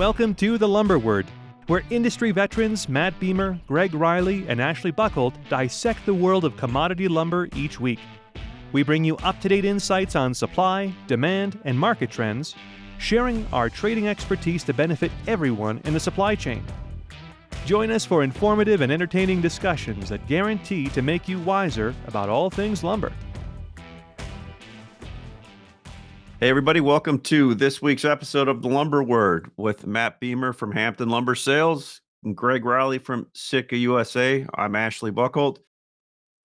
Welcome to The Lumber Word, where industry veterans Matt Beamer, Greg Riley, and Ashley Buckhold dissect the world of commodity lumber each week. We bring you up to date insights on supply, demand, and market trends, sharing our trading expertise to benefit everyone in the supply chain. Join us for informative and entertaining discussions that guarantee to make you wiser about all things lumber. Hey, everybody, welcome to this week's episode of The Lumber Word with Matt Beamer from Hampton Lumber Sales and Greg Riley from Sitka USA. I'm Ashley Buckhold.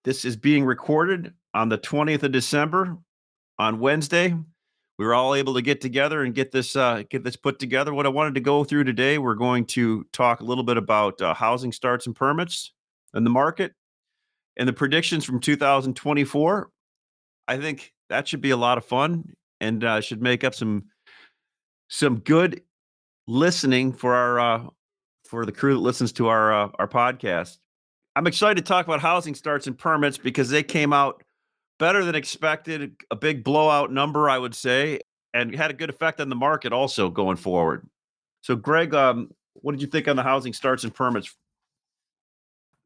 This is being recorded on the 20th of December on Wednesday. We were all able to get together and get this uh, get this put together. What I wanted to go through today, we're going to talk a little bit about uh, housing starts and permits and the market and the predictions from 2024. I think that should be a lot of fun and uh, should make up some some good listening for our uh, for the crew that listens to our uh, our podcast. I'm excited to talk about housing starts and permits because they came out better than expected, a big blowout number, I would say, and had a good effect on the market also going forward. So, Greg, um, what did you think on the housing starts and permits?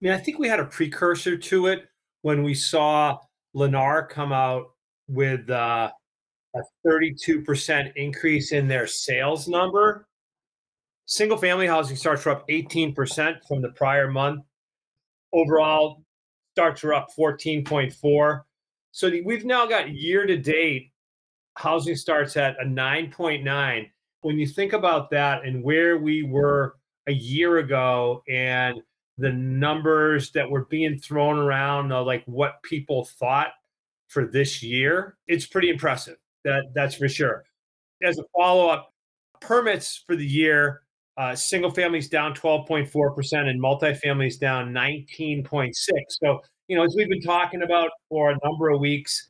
I mean, I think we had a precursor to it when we saw Lennar come out with uh, a 32% increase in their sales number. Single family housing starts were up 18% from the prior month. Overall, starts were up 14.4. So we've now got year to date housing starts at a 9.9. When you think about that and where we were a year ago and the numbers that were being thrown around, like what people thought for this year, it's pretty impressive. That that's for sure. As a follow up, permits for the year, uh, single families down 12.4% and multifamilies down 19.6. So you know, as we've been talking about for a number of weeks,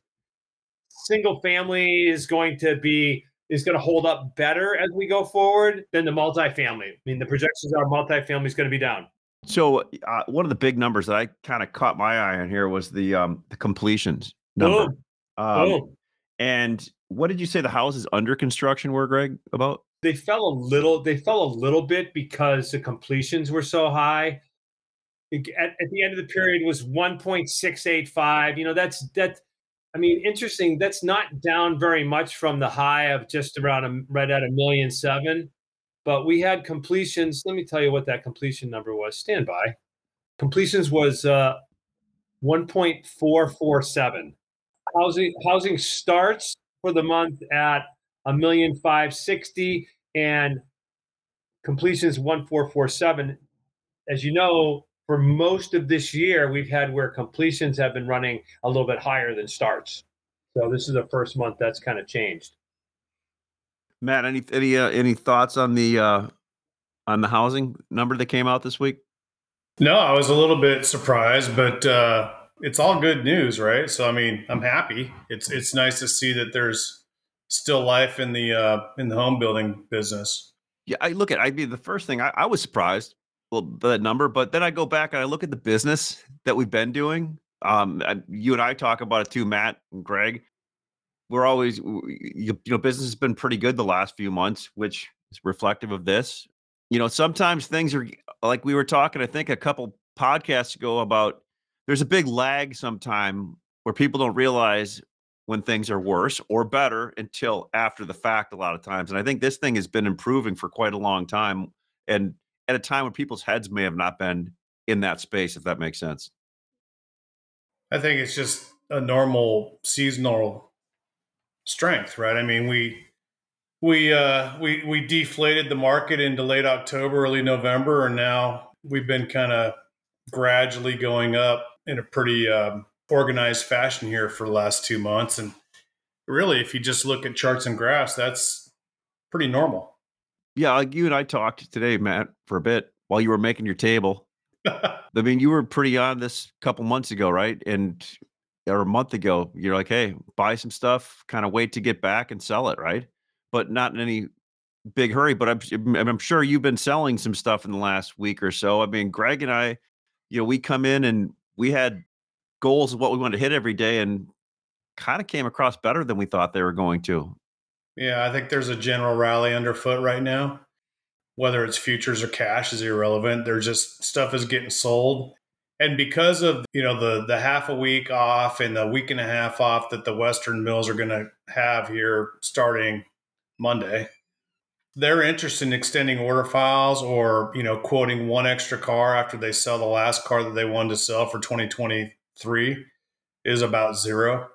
single family is going to be is going to hold up better as we go forward than the multifamily. I mean, the projections are multifamily is going to be down. So uh, one of the big numbers that I kind of caught my eye on here was the um, the completions number. Boom. Um, Boom. And what did you say the houses under construction were, Greg? About they fell a little. They fell a little bit because the completions were so high. At, at the end of the period was 1.685. You know, that's that. I mean, interesting. That's not down very much from the high of just around a, right at a million seven. But we had completions. Let me tell you what that completion number was. Stand by. Completions was uh, 1.447. Housing housing starts for the month at a million five sixty and completions 1447. As you know, for most of this year, we've had where completions have been running a little bit higher than starts. So this is the first month that's kind of changed. Matt, any any uh, any thoughts on the uh, on the housing number that came out this week? No, I was a little bit surprised, but uh, it's all good news, right? So I mean, I'm happy. It's it's nice to see that there's still life in the uh, in the home building business. Yeah, I look at I mean the first thing I, I was surprised well, that number, but then I go back and I look at the business that we've been doing. Um, you and I talk about it too, Matt and Greg. We're always, you, know, business has been pretty good the last few months, which is reflective of this. You know, sometimes things are like we were talking, I think, a couple podcasts ago about there's a big lag sometime where people don't realize when things are worse or better until after the fact a lot of times. And I think this thing has been improving for quite a long time. And at a time when people's heads may have not been in that space, if that makes sense. I think it's just a normal seasonal strength, right? I mean, we we uh, we we deflated the market into late October, early November, and now we've been kind of gradually going up in a pretty um, organized fashion here for the last two months. And really, if you just look at charts and graphs, that's pretty normal. Yeah, like you and I talked today, Matt, for a bit while you were making your table. I mean, you were pretty on this a couple months ago, right? And or a month ago, you're like, hey, buy some stuff, kind of wait to get back and sell it, right? But not in any big hurry. But I'm I'm sure you've been selling some stuff in the last week or so. I mean, Greg and I, you know, we come in and we had goals of what we wanted to hit every day, and kind of came across better than we thought they were going to. Yeah, I think there's a general rally underfoot right now. whether it's futures or cash is irrelevant. There's just stuff is getting sold. And because of you know the the half a week off and the week and a half off that the Western mills are going to have here starting Monday, they're interested in extending order files or you know quoting one extra car after they sell the last car that they wanted to sell for 2023 is about zero.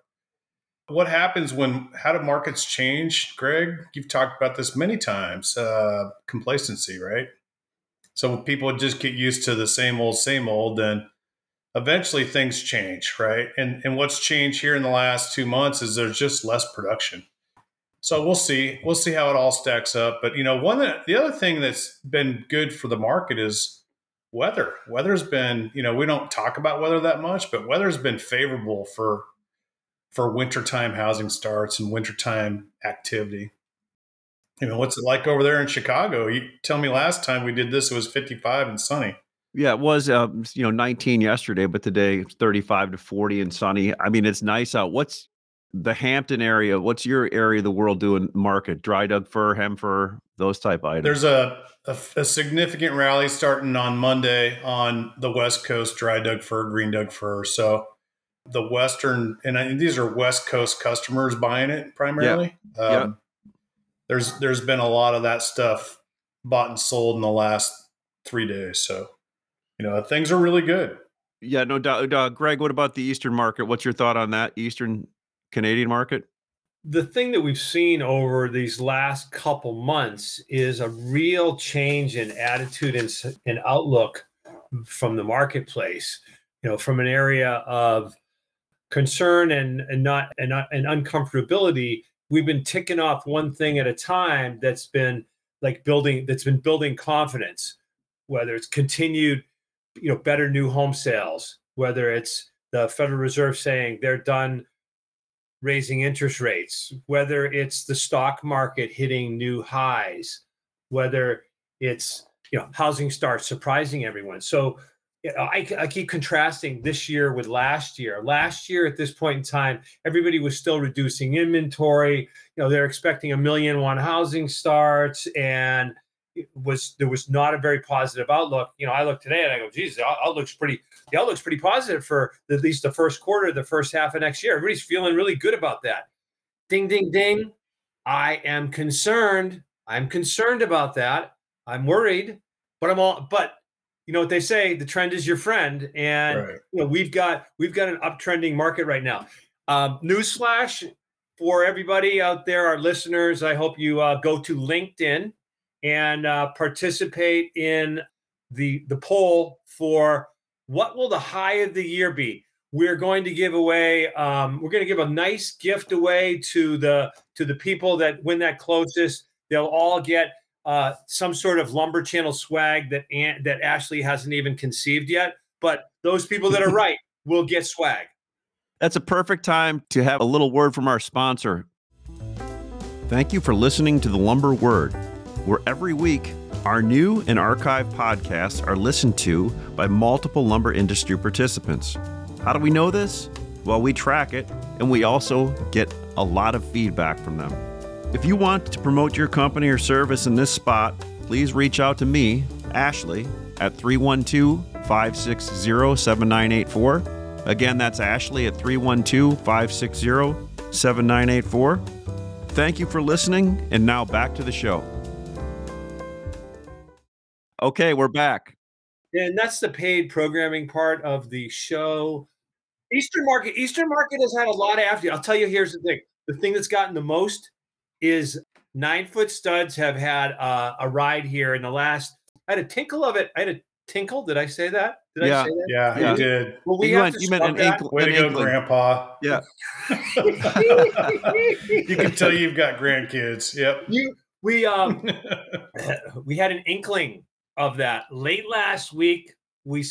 What happens when, how do markets change, Greg? You've talked about this many times uh, complacency, right? So people just get used to the same old, same old, then eventually things change, right? And, and what's changed here in the last two months is there's just less production. So we'll see. We'll see how it all stacks up. But you know, one that, the other thing that's been good for the market is weather. Weather's been, you know, we don't talk about weather that much, but weather's been favorable for for wintertime housing starts and wintertime activity. You know, what's it like over there in Chicago? You tell me last time we did this, it was 55 and sunny. Yeah, it was uh, you know 19 yesterday, but today it's 35 to 40 and sunny. I mean, it's nice out. What's the Hampton area? What's your area of the world doing market? Dry Doug fir, hem fir, those type items. There's a, a, a significant rally starting on Monday on the West Coast, dry Doug fir, green Doug fir. So the Western, and I, these are West Coast customers buying it primarily. Yeah. Um, yeah. There's there's been a lot of that stuff bought and sold in the last three days. So you know, things are really good. Yeah, no doubt. Uh, Greg, what about the Eastern market? What's your thought on that Eastern Canadian market? The thing that we've seen over these last couple months is a real change in attitude and, and outlook from the marketplace. You know, from an area of concern and and not and not and uncomfortability, we've been ticking off one thing at a time. That's been like building. That's been building confidence. Whether it's continued you know better new home sales whether it's the federal reserve saying they're done raising interest rates whether it's the stock market hitting new highs whether it's you know housing starts surprising everyone so I, I, keep contrasting this year with last year. Last year, at this point in time, everybody was still reducing inventory. You know, they're expecting a million one housing starts, and was there was not a very positive outlook. You know, I look today and I go, geez, the outlook's pretty the outlook's pretty positive for at least the first quarter, the first half of next year. Everybody's feeling really good about that. Ding, ding, ding. I am concerned. I'm concerned about that. I'm worried, but I'm all but you know what they say, the trend is your friend. And right. you know, we've got we've got an uptrending market right now. Um, newsflash for everybody out there, our listeners. I hope you uh, go to LinkedIn and uh, participate in the the poll for what will the high of the year be. We're going to give away. Um, we're going to give a nice gift away to the to the people that win that closest. They'll all get uh, some sort of lumber channel swag that that Ashley hasn't even conceived yet. But those people that are right will get swag. That's a perfect time to have a little word from our sponsor. Thank you for listening to the Lumber Word where every week our new and archived podcasts are listened to by multiple lumber industry participants. How do we know this? Well, we track it and we also get a lot of feedback from them. If you want to promote your company or service in this spot, please reach out to me, Ashley, at 312 560 7984. Again, that's Ashley at 312 560 7984. Thank you for listening, and now back to the show. Okay, we're back. And that's the paid programming part of the show. Eastern Market, Eastern Market has had a lot of after. I'll tell you, here's the thing: the thing that's gotten the most is nine foot studs have had uh, a ride here in the last. I had a tinkle of it. I had a tinkle. Did I say that? Did yeah. I say that? Yeah, yeah. you did. Well, we you have meant, to you meant an ankle. Way to go, inkling. Grandpa. Yeah. you can tell you've got grandkids. Yep. You, we um, we had an inkling of that. Late last week, we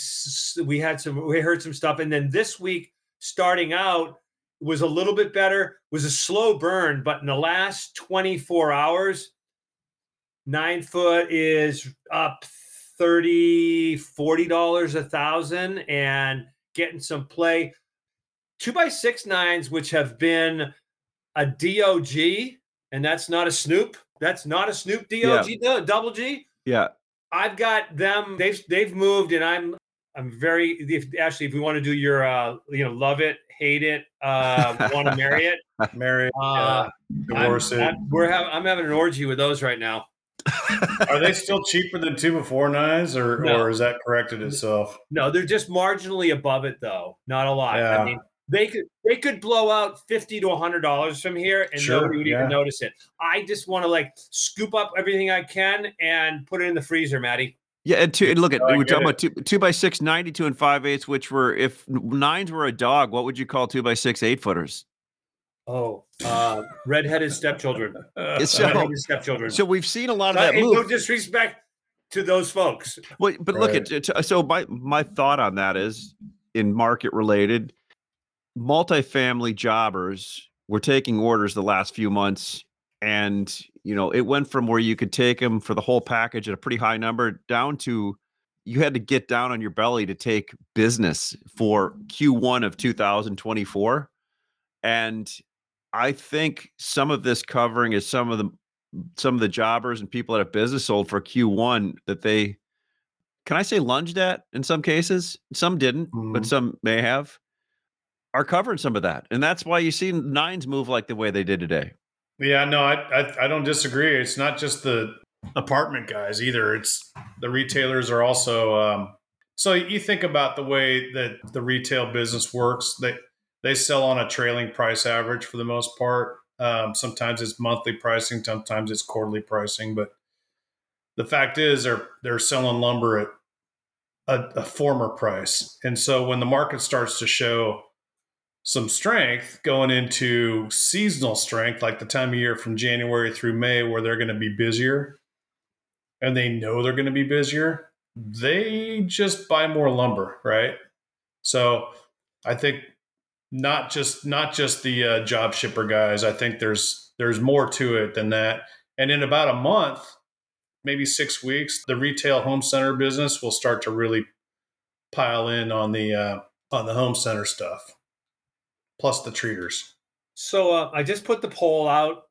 we had some we heard some stuff, and then this week, starting out, was a little bit better. Was a slow burn, but in the last 24 hours, nine foot is up 30 40 dollars a thousand and getting some play two by six nines which have been a dog and that's not a snoop that's not a snoop dog yeah. double g Yeah. I've got them. They've they've moved, and I'm I'm very if, actually. If we want to do your uh, you know, love it, hate it, uh, want to marry it, Marry, uh, yeah, divorce I'm, it. I'm- we're having I'm having an orgy with those right now. Are they still cheaper than two before nines, or No. or is that corrected itself? No, they're just marginally above it though. Not a lot. Yeah. I mean, they could they could blow out fifty to hundred dollars from here, and Sure, nobody would yeah. even notice it. I just want to like scoop up everything I can and put it in the freezer, Maddie. Yeah, and two. And look at No, we're talking it. about two, two by six, 92 and five eighths, which were if nines were a dog, what would you call two by six eight footers? Oh, uh, redheaded stepchildren. It's so- redheaded stepchildren. So we've seen a lot of that and move. no disrespect to those folks. Well, but look at. So my my thought on that is in market related, multifamily jobbers were taking orders the last few months, and you know it went from where you could take them for the whole package at a pretty high number down to you had to get down on your belly to take business for Q1 of 2024, and I think some of this covering is some of the some of the jobbers and people that have business sold for Q1 that they can I say lunged at in some cases? Some didn't, but Mhm. some may have. Are covering some of that, and that's why you see nines move like the way they did today. Yeah, no, I, I I don't disagree. It's not just the apartment guys either. It's the retailers are also. Um, so you think about the way that the retail business works. They they sell on a trailing price average for the most part. Um, sometimes it's monthly pricing, sometimes it's quarterly pricing. But the fact is, they're they're selling lumber at a, a former price, and so when the market starts to show some strength going into seasonal strength, like the time of year from January through May, where they're going to be busier and they know they're going to be busier, they just buy more lumber, right? So I think not just not just the uh, job shipper guys. I think there's there's more to it than that. And in about a month, maybe six weeks, the retail home center business will start to really pile in on the uh, on the home center stuff plus the treaters. So uh, I just put the poll out,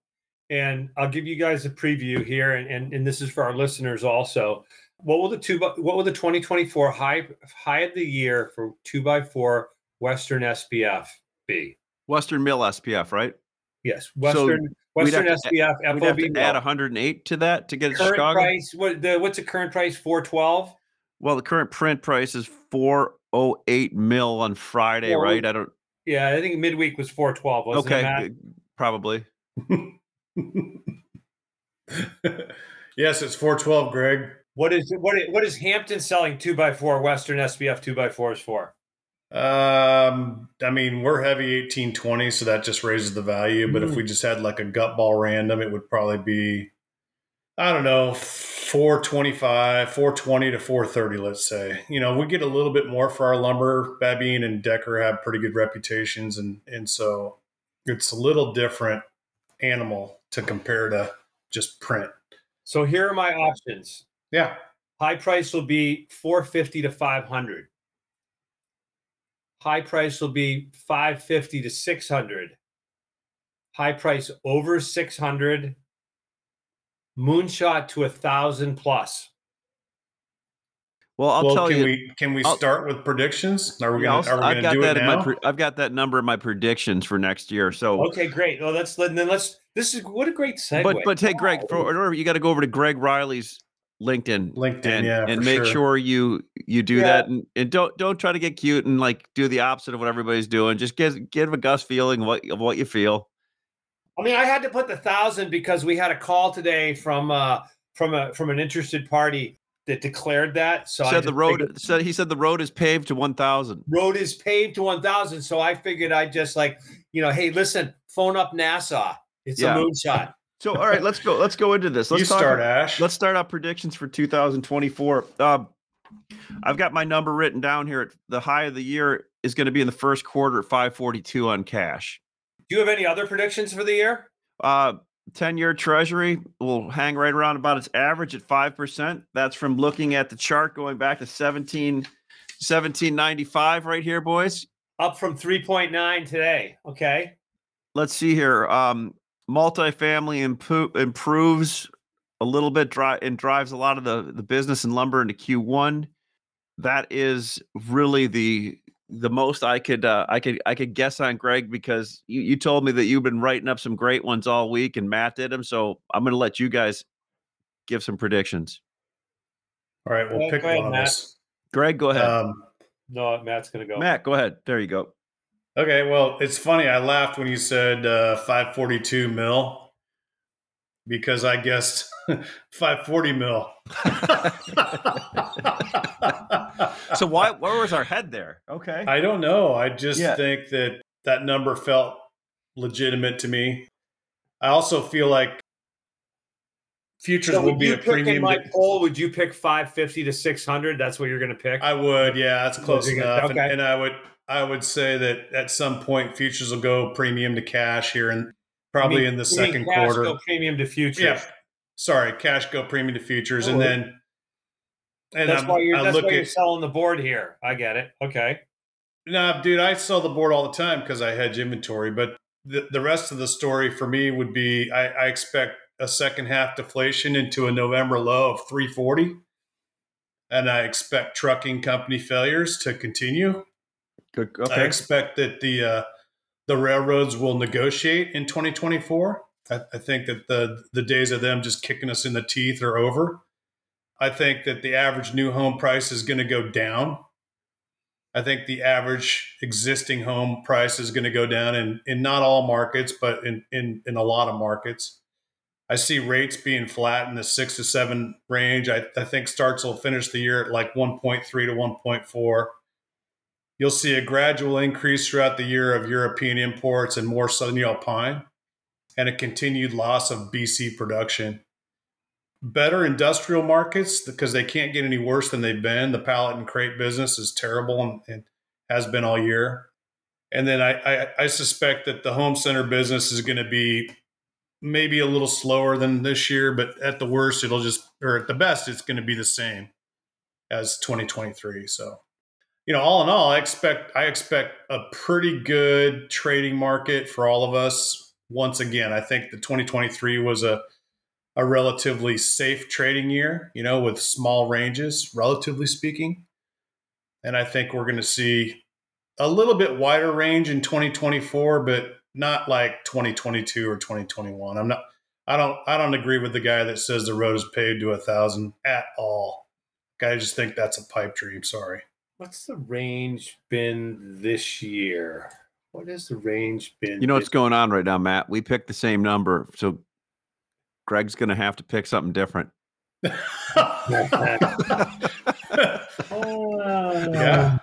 and I'll give you guys a preview here, and, and and this is for our listeners also. What will the two? by- What will the 2024 high high of the year for two by four Western SPF be? Western Mill SPF, right? Yes, Western we'd Western have to SPF We'd have FOB. to mill. add 108 to that to get it to current Chicago. price. What the what's the current price? 412. Well, the current print price is 408 mil on Friday, Yeah, we- right? I don't. Yeah, I think midweek was 412. Wasn't okay, it, Matt? probably. yes, it's 412, Greg. What is what is, what is Hampton selling two by four Western SPF two by fours for? Um, I mean, we're heavy 1820, so that just raises the value. But Mm. if we just had like a gut ball random, it would probably be, I don't know, 425, 420 to 430, let's say. You know, we get a little bit more for our lumber. Babine and Decker have pretty good reputations. And, and so it's a little different animal to compare to just print. So here are my options. Yeah. High price will be 450 to 500. High price will be 550 to 600. High price over 600. Moonshot to a thousand plus. Well, I'll well, tell can you. we can we I'll- start with predictions? Are we gonna I'll- are we I've gonna got do that it in my. I've got that number in my predictions for next year. So, Okay, great. Well, let's then let's. This is what a great segue. but but hey, Greg, for in order, you got to go over to Greg Riley's LinkedIn, LinkedIn, and, yeah, and for make sure. sure you you do Yeah. that, and, and don't don't try to get cute and like do the opposite of what everybody's doing. Just give give a Gus feeling of what of what you feel. I mean, I had to put the thousand because we had a call today from uh from a from an interested party that declared that. So I said the road figured- said he said the road is paved to one thousand. road is paved to one thousand. So I figured I'd just like you know, hey, listen, phone up NASA. It's Yeah. a moonshot. So all right, let's go. Let's go into this. Let's you talk start, Ash. Let's start out predictions for 2024. Um, I've got my number written down here. At the high of the year is going to be in the first quarter at 542 on cash. Do you have any other predictions for the year? Uh, 10 year treasury will hang right around about its average at 5%. That's from looking at the chart going back to 17, 1795 right here, boys. Up from three point nine today. Okay. Let's see here. Um, multifamily impo- improves a little bit dry and drives a lot of the the business and lumber into Q1. That is really the the most I could uh, I could I could guess on Greg because you, you told me that you've been writing up some great ones all week and Matt did them. So I'm going to let you guys give some predictions. All right, we'll Go pick ahead, one of us. Greg, go ahead. Um, No, Matt's gonna go. Matt, go ahead. There you go. okay, well, it's funny. I laughed when you said uh, 542 mil because I guessed 540 mil. So why where was our head there? Okay. I don't know. I just Yeah. think that that number felt legitimate to me. I also feel like futures So will would be you a pick premium. my to- poll? Would you pick 550 to 600? That's what you're gonna pick. I would, yeah, that's close You're gonna- enough. And, and I would, I would say that at some point futures will go premium to cash here, and probably You mean- in the second cash quarter. go premium to futures. Yeah, sorry, cash go premium to futures, and Oh. then and that's I'm- why you're. I That's look why you're at selling the board here. I get it. Okay. Nah, dude, I sell the board all the time because I hedge inventory. But the, the rest of the story for me would be I, I expect a second half deflation into a November low of 340. And I expect trucking company failures to continue. Good. I expect that the uh, the railroads will negotiate in 2024. I, I think that the the days of them just kicking us in the teeth are over. I think that the average new home price is going to go down. I think the average existing home price is going to go down in, in not all markets, but in, in, in a lot of markets. I see rates being flat in the six to seven range. I, I think starts will finish the year at like 1.3 to 1.4. You'll see a gradual increase throughout the year of European imports and more Southern Yellow pine, and a continued loss of BC production. Better industrial markets because they can't get any worse than they've been. The pallet and crate business is terrible and, and has been all year. And then I, I, I suspect that the home center business is going to be maybe a little slower than this year, but at the worst, it'll just, or at the best, it's going to be the same as 2023. So, you know, all in all, I expect I expect a pretty good trading market for all of us. Once again, I think the 2023 was a a relatively safe trading year, you know, with small ranges, relatively speaking. And I think we're going to see a little bit wider range in 2024, but not like 2022 or 2021. I'm not. I don't. I don't agree with the guy that says the road is paved to a thousand at all. I just think that's a pipe dream. Sorry. What's the range been this year? What has the range been? You know what's going on right now, Matt? We picked the same number, so Greg's going to have to pick something different. Uh, yeah.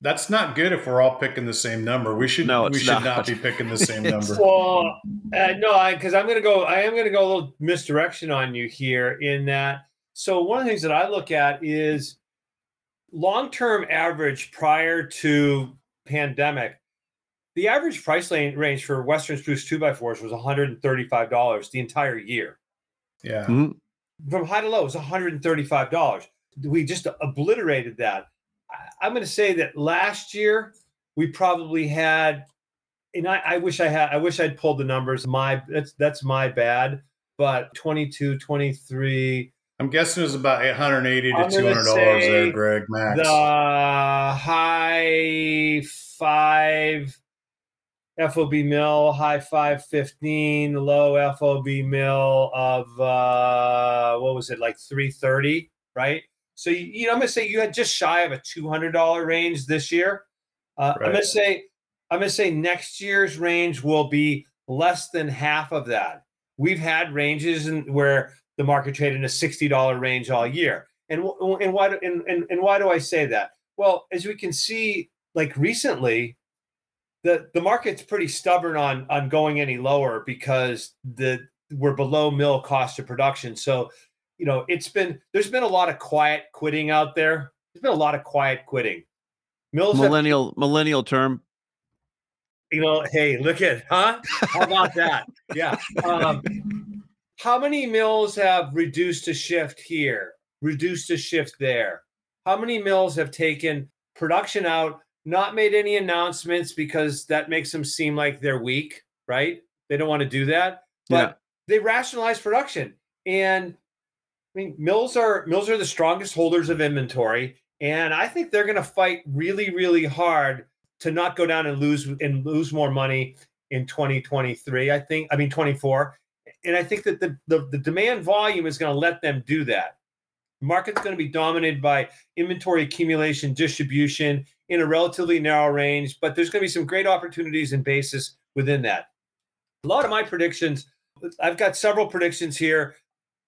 That's not good if we're all picking the same number. We should No, we should not. not. be picking the same number. Well, uh, no, because I'm going to go. I am going to go a little misdirection on you here. In that, so one of the things that I look at is long-term average prior to pandemic. The average price range for Western spruce two by fours was 135 dollars the entire year. Yeah. Mhm. From high to low, it was 135 dollars. We just obliterated that. I- I'm going to say that last year we probably had and I, I wish I had I wish I'd pulled the numbers. My that's that's my bad. But 22, 23, I'm guessing it was about 180 to 200 dollars there, Greg Max. the high five FOB mill, high five fifteen, low FOB mill of uh what was it, like 330, right? So you, you know, I'm gonna say you had just shy of a two hundred dollar range this year. Uh, I'm gonna say I'm gonna say next year's range will be less than half of that. We've had ranges in, where the market traded in a sixty dollar range all year, and and why do, and, and and why do I say that? Well, as we can see, like recently, the the market's pretty stubborn on on going any lower because the we're below mill cost of production. So, you know, it's been there's been a lot of quiet quitting out there. There's been a lot of quiet quitting. Mills have Millennial millennial term. you know, hey, look at, huh? How about that? Yeah. Um, how many mills have reduced a shift here, reduced a shift there? How many mills have taken production out, not made any announcements because that makes them seem like they're weak, right? They don't want to do that, but Yeah. they rationalize production. And I mean, mills are mills are the strongest holders of inventory, and I think they're going to fight really, really hard to not go down and lose and lose more money in 2023. I think, I mean 24, and I think that the the, the demand volume is going to let them do that. The market's going to be dominated by inventory accumulation, distribution in a relatively narrow range, but there's going to be some great opportunities and basis within that. A lot of my predictions, I've got several predictions here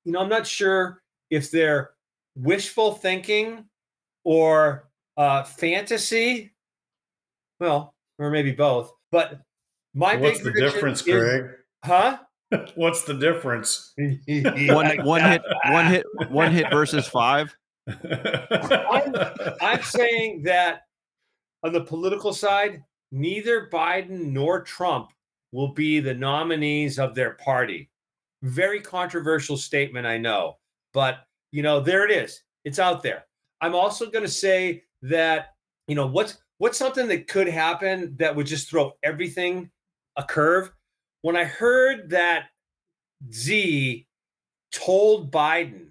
you know, I'm not sure if they're wishful thinking or uh, fantasy. Well, or maybe both. But my what's the difference, is, Greg? Huh? what's the difference? one one hit one hit one hit versus five. I'm, I'm saying that on the political side, neither Biden nor Trump will be the nominees of their party. Very controversial statement, I know, but you know, there it is. It's out there. I'm also going to say that, you know, what's what's something that could happen that would just throw everything a curve? When I heard that Xi told Biden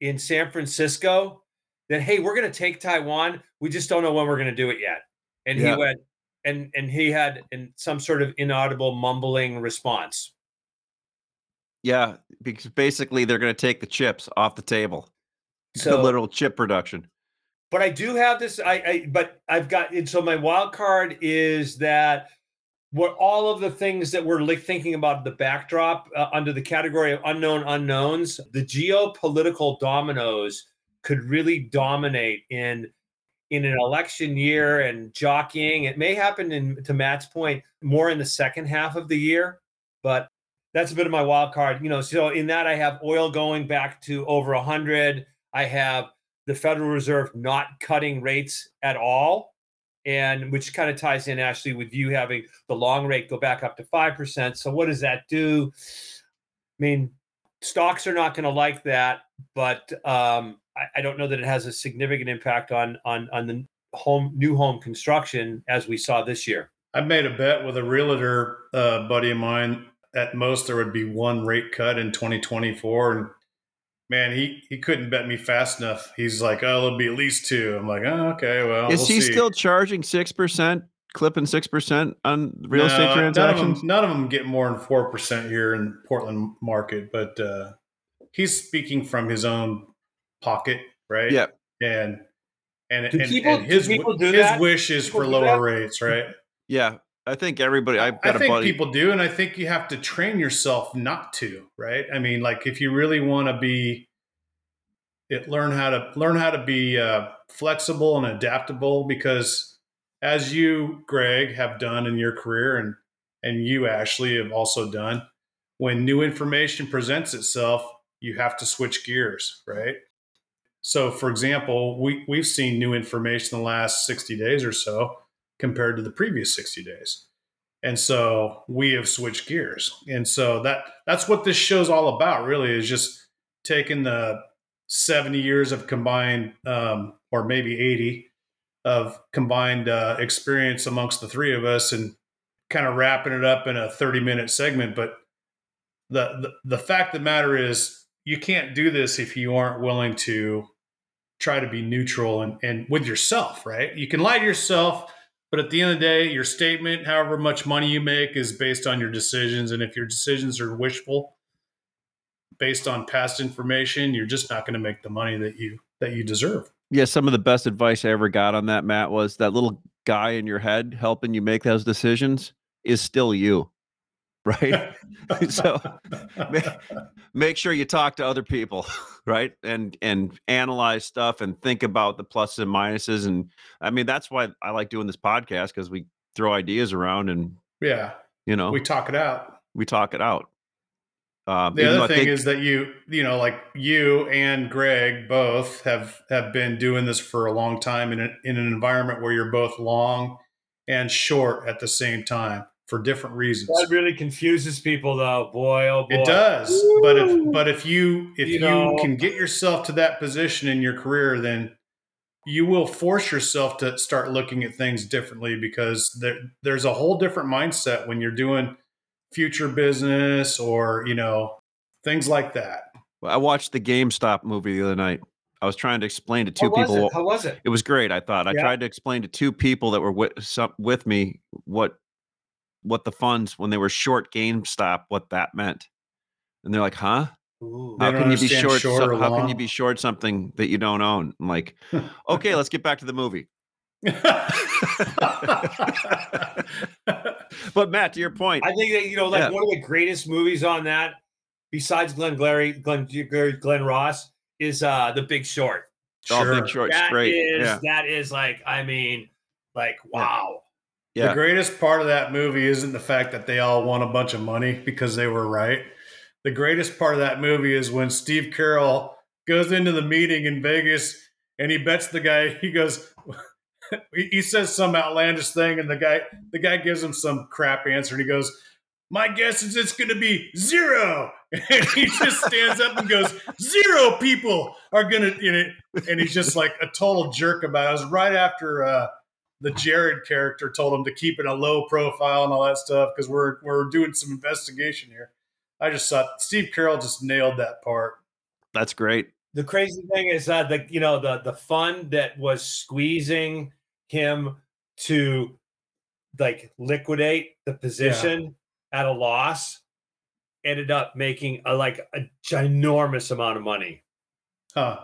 in San Francisco that, hey, we're going to take Taiwan. We just don't know when we're going to do it yet. And yeah. he went, and and he had in some sort of inaudible mumbling response. Yeah, because basically they're going to take the chips off the table. So the literal chip production. But I do have this. I, I but I've got and so my wild card is that what all of the things that we're thinking about the backdrop uh, under the category of unknown unknowns, the geopolitical dominoes could really dominate in in an election year and jockeying. It may happen in to Matt's point more in the second half of the year, but that's a bit of my wild card. You know, so in that I have oil going back to over 100. I have the Federal Reserve not cutting rates at all, and which kind of ties in actually with you having the long rate go back up to 5%. So what does that do? I mean, stocks are not going to like that, but um, I, I don't know that it has a significant impact on on on the home new home construction as we saw this year. I made a bet with a realtor uh, buddy of mine at most there would be one rate cut in 2024 and man he he couldn't bet me fast enough. He's like oh it'll be at least two. I'm like oh okay well is we'll he see. still charging 6% clipping 6% on real no, estate transactions none of, them, none of them get more than 4% here in portland market but uh, he's speaking from his own pocket right? Yeah. And and, and, people, and his, his wish is for lower rates right? Yeah I think everybody. I've got I think buddy. people do, and I think you have to train yourself not to. Right? I mean, like if you really want to be, it learn how to learn how to be uh, flexible and adaptable. Because as you, Greg, have done in your career, and and you, Ashley, have also done, when new information presents itself, you have to switch gears. Right? So, for example, we we've seen new information in the last sixty days or so compared to the previous 60 days. And so we have switched gears. And so that that's what this show's all about really is just taking the 70 years of combined um, or maybe 80 of combined uh, experience amongst the three of us and kind of wrapping it up in a 30 minute segment but the, the the fact of the matter is you can't do this if you aren't willing to try to be neutral and, and with yourself right you can lie to yourself but at the end of the day, your statement, however much money you make, is based on your decisions. And if your decisions are wishful, based on past information, you're just not going to make the money that you that you deserve. Yeah, some of the best advice I ever got on that, Matt, was that little guy in your head helping you make those decisions is still you right? so make, make sure you talk to other people, right? And and analyze stuff and think about the pluses and minuses. And I mean, that's why I like doing this podcast because we throw ideas around and yeah, you know, we talk it out. We talk it out. Uh, the other thing think, is that you, you know, like you and Greg both have have been doing this for a long time in a, in an environment where you're both long and short at the same time for different reasons. That really confuses people, though. Boy, oh boy, it does. Woo! But if but if you if you, you know. can get yourself to that position in your career, then you will force yourself to start looking at things differently because there, there's a whole different mindset when you're doing future business or you know things like that. Well, I watched the GameStop movie the other night. I was trying to explain to two How people. it? How was it? It was great. I thought I tried to explain to two people that were with some, with me what what the funds when they were short GameStop what that meant, and they're like, "Huh? Ooh. How can you be short? short or how can you be short something that you don't own?" I'm like, "Okay, let's get back to the movie." But Matt, to your point, I think that you know, like Yeah. one of the greatest movies on that, besides Glengarry, Glenn Glenn, Ross, is uh The Big Short. oh, Big Short's That great. is- yeah, that is like, I mean, like wow. yeah. The greatest part of that movie isn't the fact that they all won a bunch of money because they were right. The greatest part of that movie is when Steve Carell goes into the meeting in Vegas and he bets the guy. He goes, he he says some outlandish thing, and the guy the guy gives him some crap answer, and he goes, "My guess is it's going to be zero. And he just stands up and goes, zero people are going to, you know, and he's just like a total jerk about it. It was right after uh, the Jared character told him to keep it a low profile and all that stuff because we're we're doing some investigation here. I just thought Steve Carell just nailed that part. That's great. The crazy thing is that the you know the the fund that was squeezing him to like liquidate the position at a loss ended up making a like a ginormous amount of money. Huh.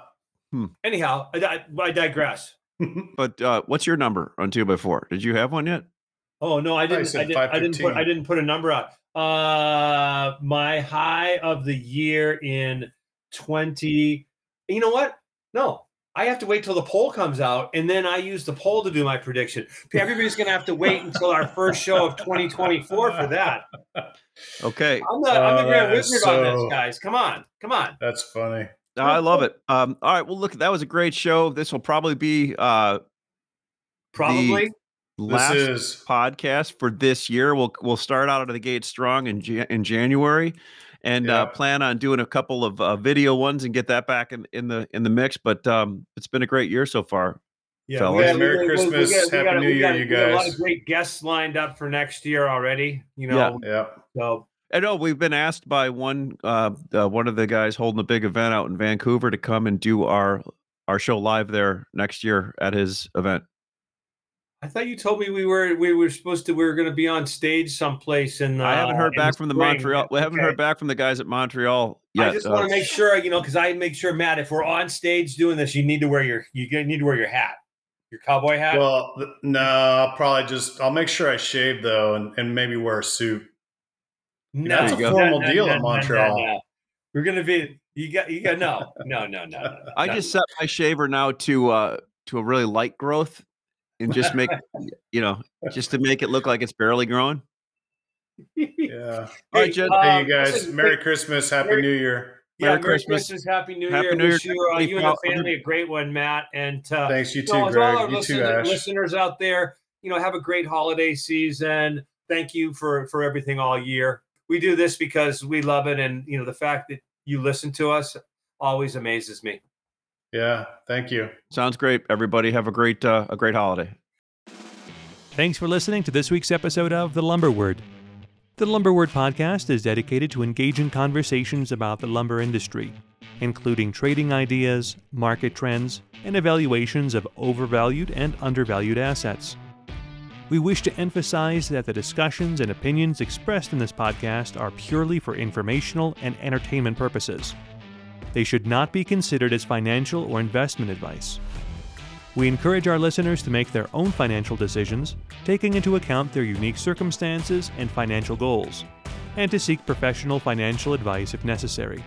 Hmm. Anyhow, I, I, I digress. But uh, what's your number on two by four? Did you have one yet? Oh no, I didn't. said I didn't, I didn't put. I didn't put a number out. Uh, my high of the year in twenty. You know what? No, I have to wait till the poll comes out, and then I use the poll to do my prediction. Everybody's going to have to wait until our first show of 2024 for that. Okay, I'm the, I'm the Oh, Grand that is Wizard on so- this, guys. Come on, come on. That's funny. No, I love it. Um, all right, well, look, that was a great show. This will probably be uh, Probably. last This is podcast for this year. We'll we'll start out of the gate strong in in January, and uh, plan on doing a couple of uh, video ones and get that back in, in the in the mix. But um, it's been a great year so far. yeah, fellas. Yeah, Merry we- we- we Christmas, got- we Happy got- New we Year, got- you we got A lot of great guests lined up for next year already. You know, yeah. so I know we've been asked by one uh, uh, one of the guys holding a big event out in Vancouver to come and do our our show live there next year at his event. I thought you told me we were we were supposed to we were going to be on stage someplace and I haven't uh, heard in back from the spring. Montreal. We haven't Okay. heard back from the guys at Montreal yet. I just uh, want to make sure you know because I make sure Matt, if we're on stage doing this, you need to wear your you need to wear your hat, your cowboy hat. Well, th- no, I'll probably just I'll make sure I shave though, and, and maybe wear a suit. No, that's a no, formal no, deal no, in no, no, Montreal. no. We're gonna be you got you got no no no no. no, I no. just set my shaver now to uh to a really light growth and just make you know just to make it look like it's barely growing. Yeah. All right, Jed. Hey, um, you guys. listen, Merry quick- Christmas. Happy Merry- New Year. Yeah, Merry Merry Christmas. Christmas, Happy New Happy Year. New Year Wish to you, uh, you and the Well, family a great one, Matt. And uh, Thanks, you you too, know, as all our Greg. You too, listeners, Ash. listeners out there, you know, have a great holiday season. Thank you for for everything all year. We do this because we love it, and you know, the fact that you listen to us always amazes me. Yeah. Thank you. Sounds great. Everybody have a great uh, a great holiday. Thanks for listening to this week's episode of The Lumber Word. The Lumber Word podcast is dedicated to engaging conversations about the lumber industry, including trading ideas, market trends, and evaluations of overvalued and undervalued assets. We wish to emphasize that the discussions and opinions expressed in this podcast are purely for informational and entertainment purposes. They should not be considered as financial or investment advice. We encourage our listeners to make their own financial decisions, taking into account their unique circumstances and financial goals, and to seek professional financial advice if necessary.